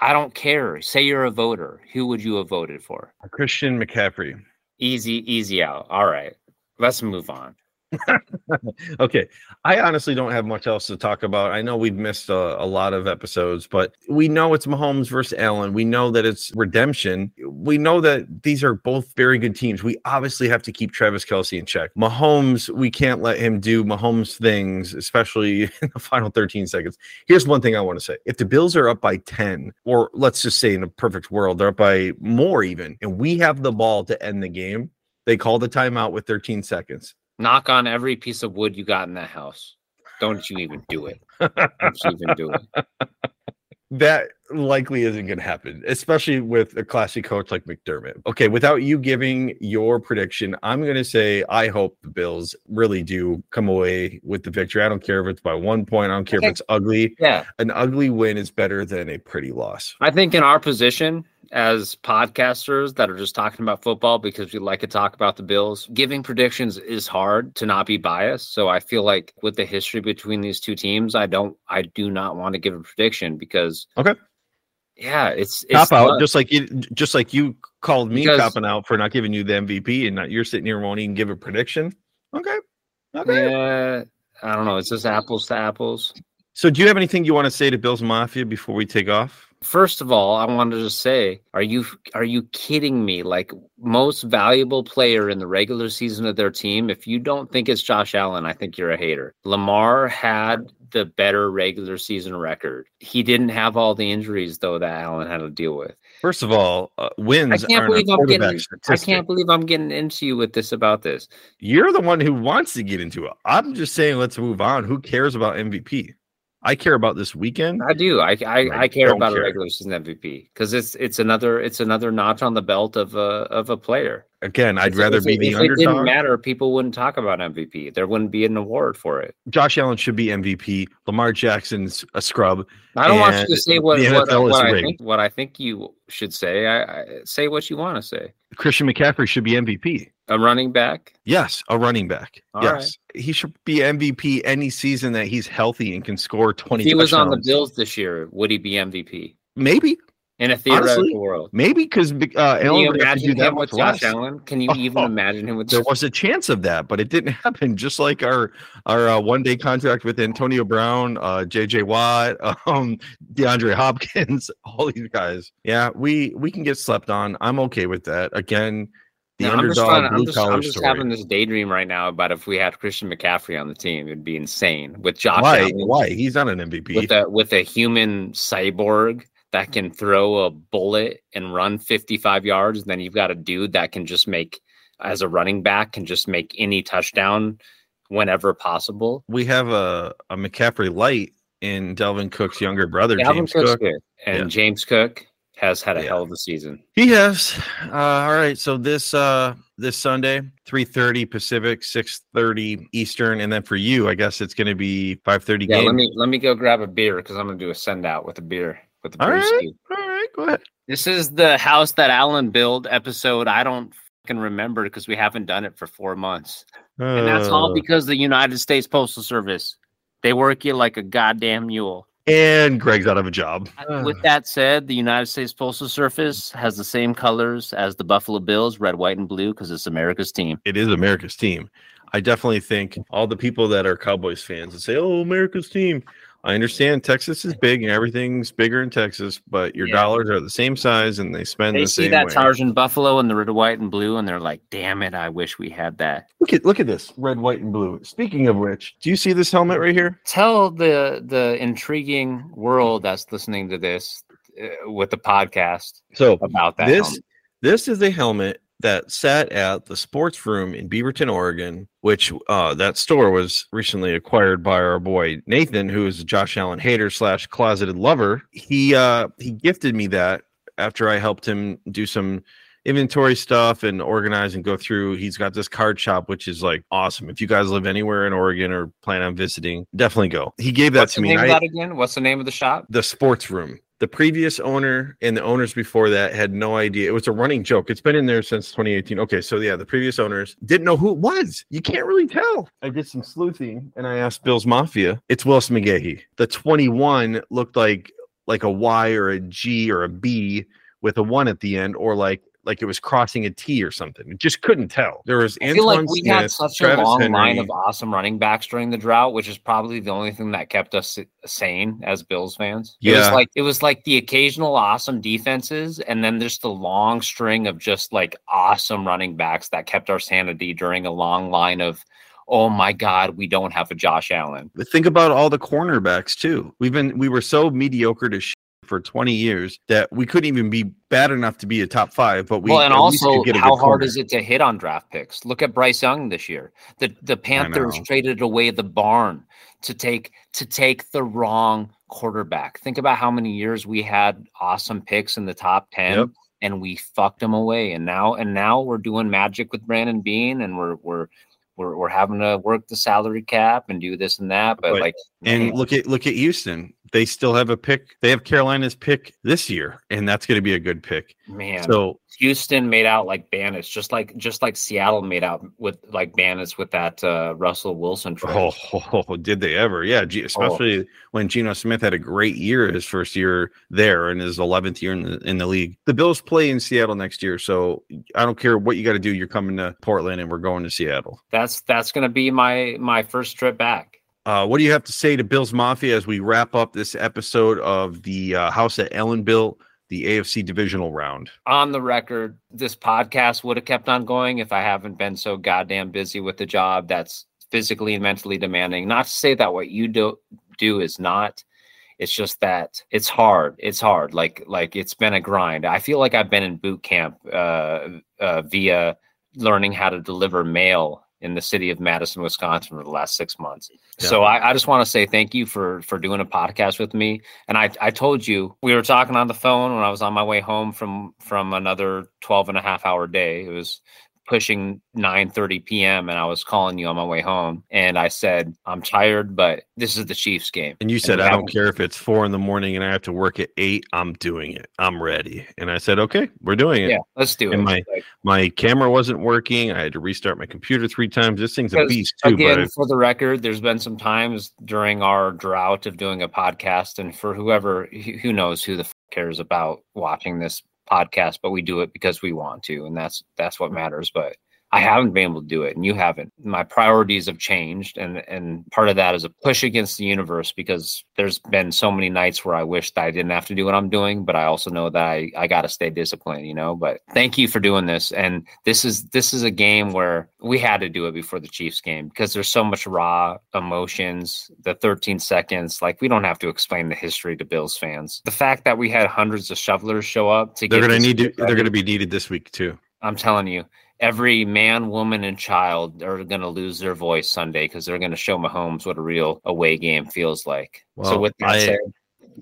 I don't care. Say you're a voter. Who would you have voted for? Christian McCaffrey. Easy, easy out. All right. Let's move on. [LAUGHS] okay. I honestly don't have much else to talk about. I know we've missed a, a lot of episodes, but we know it's Mahomes versus Allen. We know that it's redemption. We know that these are both very good teams. We obviously have to keep Travis Kelce in check. Mahomes, we can't let him do Mahomes things, especially [LAUGHS] in the final 13 seconds. Here's one thing I want to say. If the Bills are up by 10, or let's just say in a perfect world, they're up by more even, and we have the ball to end the game, they call the timeout with 13 seconds. Knock on every piece of wood you got in that house. Don't you even do it. Don't you even do it. [LAUGHS] that likely isn't going to happen, especially with a classy coach like McDermott. Okay, without you giving your prediction, I'm going to say I hope the Bills really do come away with the victory. I don't care if it's by one point, I don't care Okay. if it's ugly. Yeah. An ugly win is better than a pretty loss. I think in our position, as podcasters that are just talking about football because we like to talk about the Bills. Giving predictions is hard to not be biased. So I feel like with the history between these two teams, I don't, I do not want to give a prediction because Okay. yeah, it's, it's Cop out, just like you, just like you called me Because- copping out for not giving you the MVP, and not, you're sitting here won't even give a prediction. Okay, okay. yeah. I don't know. It's just apples to apples. So, do you have anything you want to say to Bills Mafia before we take off? First of all, I wanted to say, are you are you kidding me? Like most valuable player in the regular season of their team, if you don't think it's Josh Allen, I think you're a hater. Lamar had the better regular season record. He didn't have all the injuries though that Allen had to deal with. First of all, uh, wins I can't believe I'm getting I can't believe I'm getting into you with this about this. You're the one who wants to get into it. I'm just saying, let's move on. Who cares about MVP? I care about this weekend. I do. I I, I I care about care. a regular season MVP because it's it's another it's another notch on the belt of a of a player. Again, I'd rather be it- the if it didn't matter, people wouldn't talk about MVP. There wouldn't be an award for it. Josh Allen should be MVP. Lamar Jackson's a scrub. I don't want you to say what what, what I rigged. think. What I think you should say. I, I say what you want to say. Christian McCaffrey should be MVP. A running back. Yes, a running back. All yes, he should be MVP any season that he's healthy and can score If twenty. he was on the. Bills this year, would he be MVP maybe, in a theoretical Honestly, world? maybe because uh, Can you would have to do imagine him with Josh less. Allen? Can you even Oh, [LAUGHS] imagine him with? There was a chance of that, but it didn't [LAUGHS] happen. Just like our our uh, one day contract with Antonio Brown, uh, J.J. Watt, [LAUGHS] um, DeAndre Hopkins, all these guys. Yeah, we we can get slept on. I'm okay with that. Again, the No, I'm just, trying I'm just, I'm just having this daydream right now about if we had Christian McCaffrey on the team, it'd be insane with Josh Why? Allen, Why? He's not an MVP. with a with a human cyborg that can throw a bullet and run 55 yards, and then you've got a dude that can just make as a running back can just make any touchdown whenever possible. we have a, a McCaffrey light in Dalvin Cook's younger brother, Dalvin James Cook's Cook. good, and Yeah. James Cook has had a Yeah. hell of a season. He has. Uh, all right. So this uh this Sunday, 3:30 Pacific, 6:30 Eastern, and then for you, I guess it's gonna be 5:30 Yeah, game. let me let me go grab a beer because I'm gonna do a send out with a beer with a All right. brewski. all right, go ahead. This is the house that Allen built episode. I don't fucking remember because we haven't done it for four months. And that's all Uh, because the United States Postal Service. They work you like a goddamn mule. And Greg's out of a job. With that said, the United States Postal Service has the same colors as the Buffalo Bills, red, white, and blue, because it's America's team. it is America's team. I definitely think all the people that are Cowboys fans and say, "Oh, America's team." I understand Texas is big and everything's bigger in Texas, but your Yeah. dollars are the same size and they spend They the see same that way. Tarzan Buffalo and the red, white, and blue, and they're like, damn it, I wish we had that. Look at look at this red, white, and blue. Speaking of which, do you see this helmet right here? Tell the the intriguing world that's listening to this uh, with the podcast So about that. this helmet. this is a helmet that sat at the sports room in Beaverton, Oregon, which uh, that store was recently acquired by our boy Nathan, who is a Josh Allen hater slash closeted lover. He uh, he gifted me that after I helped him do some inventory stuff and organize and go through. He's got this card shop, which is like awesome. If you guys live anywhere in Oregon or plan on visiting, definitely go. He gave that What's to the me. name and of I- that again? What's the name of the shop? the sports room. The previous owner and the owners before that had no idea. It was a running joke. It's been in there since 2018. Okay, so yeah, the previous owners didn't know who it was. You can't really tell. I did some sleuthing and I asked Bill's Mafia. It's Willis McGahee. The 21 looked like like a Y or a G or a B with a one at the end, or like like it was crossing a T or something. It just couldn't tell. There was I feel Antowain like we Smith, had such Travis a long Henry. line of awesome running backs during the drought, which is probably the only thing that kept us sane as Bills fans. It was Yeah. like it was like the occasional awesome defenses, and then just the long string of just like awesome running backs that kept our sanity during a long line of, oh my god, we don't have a Josh Allen. But think about all the cornerbacks too. We've been we were so mediocre to for 20 years that we couldn't even be bad enough to be a top five. But we well, and also, how hard is it to hit on draft picks? Look at Bryce Young this year. The the Panthers traded away the barn to take to take the wrong quarterback. Think about how many years we had awesome picks in the top ten, Yep. and we fucked them away. And now and now we're doing magic with Brandon Beane, and we're we're we're, we're having to work the salary cap and do this and that. But But- like, And man, look at look at Houston. They still have a pick. They have Carolina's pick this year, and that's going to be a good pick. Man, So Houston made out like bandits, just like just like Seattle made out with like bandits with that uh, Russell Wilson trade. Oh, [LAUGHS] did they ever? Yeah, G- especially when Geno Smith had a great year his first year there and his 11th year in the, in the league. The Bills play in Seattle next year, so I don't care what you got to do. You're coming to Portland and we're going to Seattle. That's that's gonna be my my first trip back. Uh, what do you have to say to Bills Mafia as we wrap up this episode of the uh, House that Allen built, the AFC divisional round? On the record, this podcast would have kept on going if I haven't been so goddamn busy with the job that's physically and mentally demanding. Not to say that what you do do is not. It's just that it's hard. It's hard. Like like it's been a grind. I feel like I've been in boot camp uh, uh, via learning how to deliver mail in the city of Madison, Wisconsin for the last six months. So I, I just want to say thank you for for doing a podcast with me. And I, I told you we were talking on the phone when I was on my way home from from another 12 and a half hour day. It was pushing 9:30 p.m. and I was calling you on my way home. And I said, I'm tired, but this is the Chiefs game. And you said, we I don't care if it's four in the morning and I have to work at eight. I'm doing it. I'm ready. And I said, okay, we're doing it. Yeah, let's do it. And my- Like, My camera wasn't working. I had to restart my computer three times. This thing's a beast too. Again, but for the record, there's been some times during our drought of doing a podcast, and for whoever who who knows who the f- cares about watching this podcast, but we do it because we want to, and that's that's what mm. matters. But I haven't been able to do it, and you haven't. My priorities have changed, and and part of that is a push against the universe because there's been so many nights where I wish that I didn't have to do what I'm doing, but I also know that I I got to stay disciplined, you know. But thank you for doing this, and this is this is a game where we had to do it before the Chiefs game because there's so much raw emotions. The 13 seconds, like we don't have to explain the history to Bills fans. The fact that we had hundreds of shovelers show up to they're going to need to. They're going to be needed this week too. I'm telling you, every man, woman, and child are going to lose their voice Sunday because they're going to show Mahomes what a real away game feels like. so, with that I- said,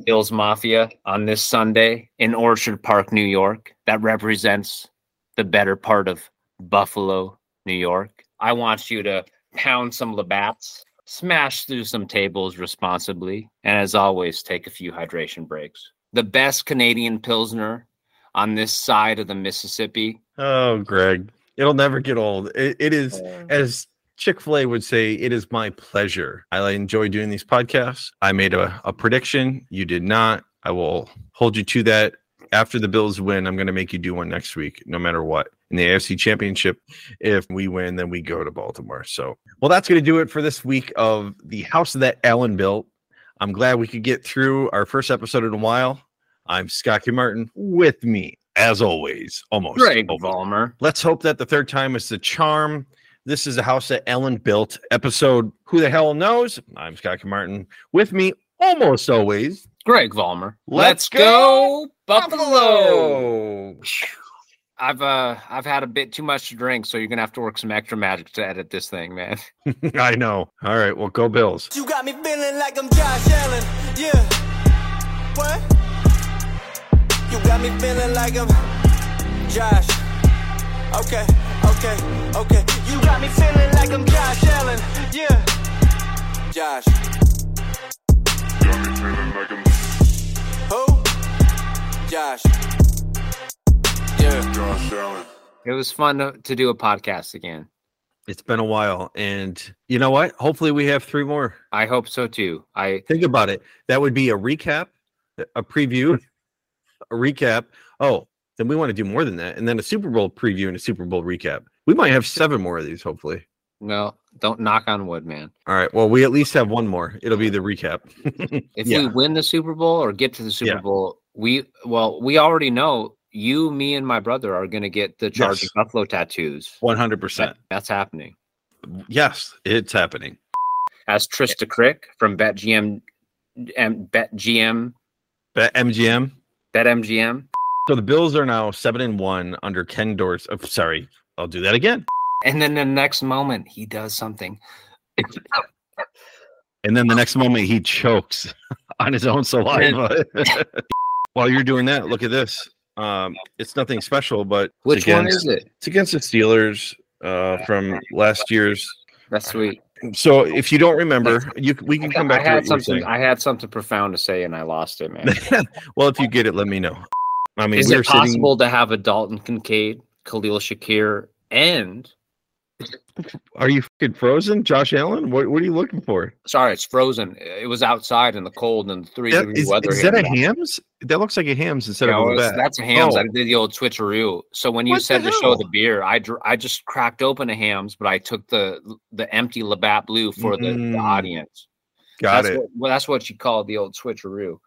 Bills Mafia on this Sunday in Orchard Park, New York, that represents the better part of Buffalo, New York. I want you to pound some Labatts, smash through some tables responsibly, and as always, take a few hydration breaks. The best Canadian Pilsner on this side of the Mississippi Oh, Greg, it'll never get old. It, it is as Chick Fil A would say. It is my pleasure. I enjoy doing these podcasts. I made a, a prediction. You did not. I will hold you to that. After the Bills win, I'm going to make you do one next week, no matter what. In the AFC Championship, if we win, then we go to Baltimore. So, well, that's going to do it for this week of the house that Allen built. I'm glad we could get through our first episode in a while. I'm Scott K. Martin. With me, as always, almost. Greg always. Vollmer. Let's hope that the third time is the charm. This is a house that Allen built. Episode Who the Hell Knows? I'm Scott K. Martin. With me, almost always, Greg Vollmer. Let's Let's go, Buffalo. Buffalo. I've uh I've had a bit too much to drink, so you're gonna have to work some extra magic to edit this thing, man. [LAUGHS] [LAUGHS] I know. All right. Well, go Bills. You got me feeling like I'm Josh Allen. Yeah. What? You got me feeling like I'm Josh. Okay, okay, okay. You got me feeling like I'm Josh Allen. Yeah. Josh. Got me feeling like I'm Who? Josh. Yeah. Josh Allen. It was fun to, to do a podcast again. It's been a while. And you know what? Hopefully, we have three more. I hope so too. I Think about it. That would be a recap, a preview, a recap. Oh, then we want to do more than that. And then a Super Bowl preview and a Super Bowl recap. We might have seven more of these, hopefully. well, don't knock on wood, man. All right. Well, we at least have one more. It'll be the recap. [LAUGHS] If Yeah. we win the Super Bowl or get to the Super Yeah. Bowl, we well, we already know you, me, and my brother are gonna get the Charging Yes. Buffalo tattoos. 100%. That's happening. Yes, it's happening. As Trista Crick from BetGM and BetGM, Bet MGM. BetMGM. So the Bills are now seven and one under Ken Dorsey. Oh, sorry, I'll do that again. And then the next moment he does something. And then the next moment he chokes [LAUGHS] on his own saliva. [LAUGHS] While you're doing that, look at this. Um, it's nothing special, but Which one is it? It's against the Steelers uh, from last year's. That's sweet. So if you don't remember, you we can come back to had something. I had something profound to say, and I lost it, man. [LAUGHS] well, if you get it, let me know. I mean, Is we it were sitting- possible to have a Dalton Kincaid, Khalil Shakir, and Are you fucking frozen, Josh Allen? What What are you looking for? sorry, it's frozen. It was outside in the cold and three That- degree is, weather. is here that a Hamm's? That looks like a Hamm's instead Yeah, of a it's- that's a Hamm's. Oh. I did the old switcheroo. So when you What said to show the beer, I dr- I just cracked open a Hamm's, but I took the the empty Labatt Blue for the, the Mm. audience. Got that's it. What, well, that's what you call the old switcheroo.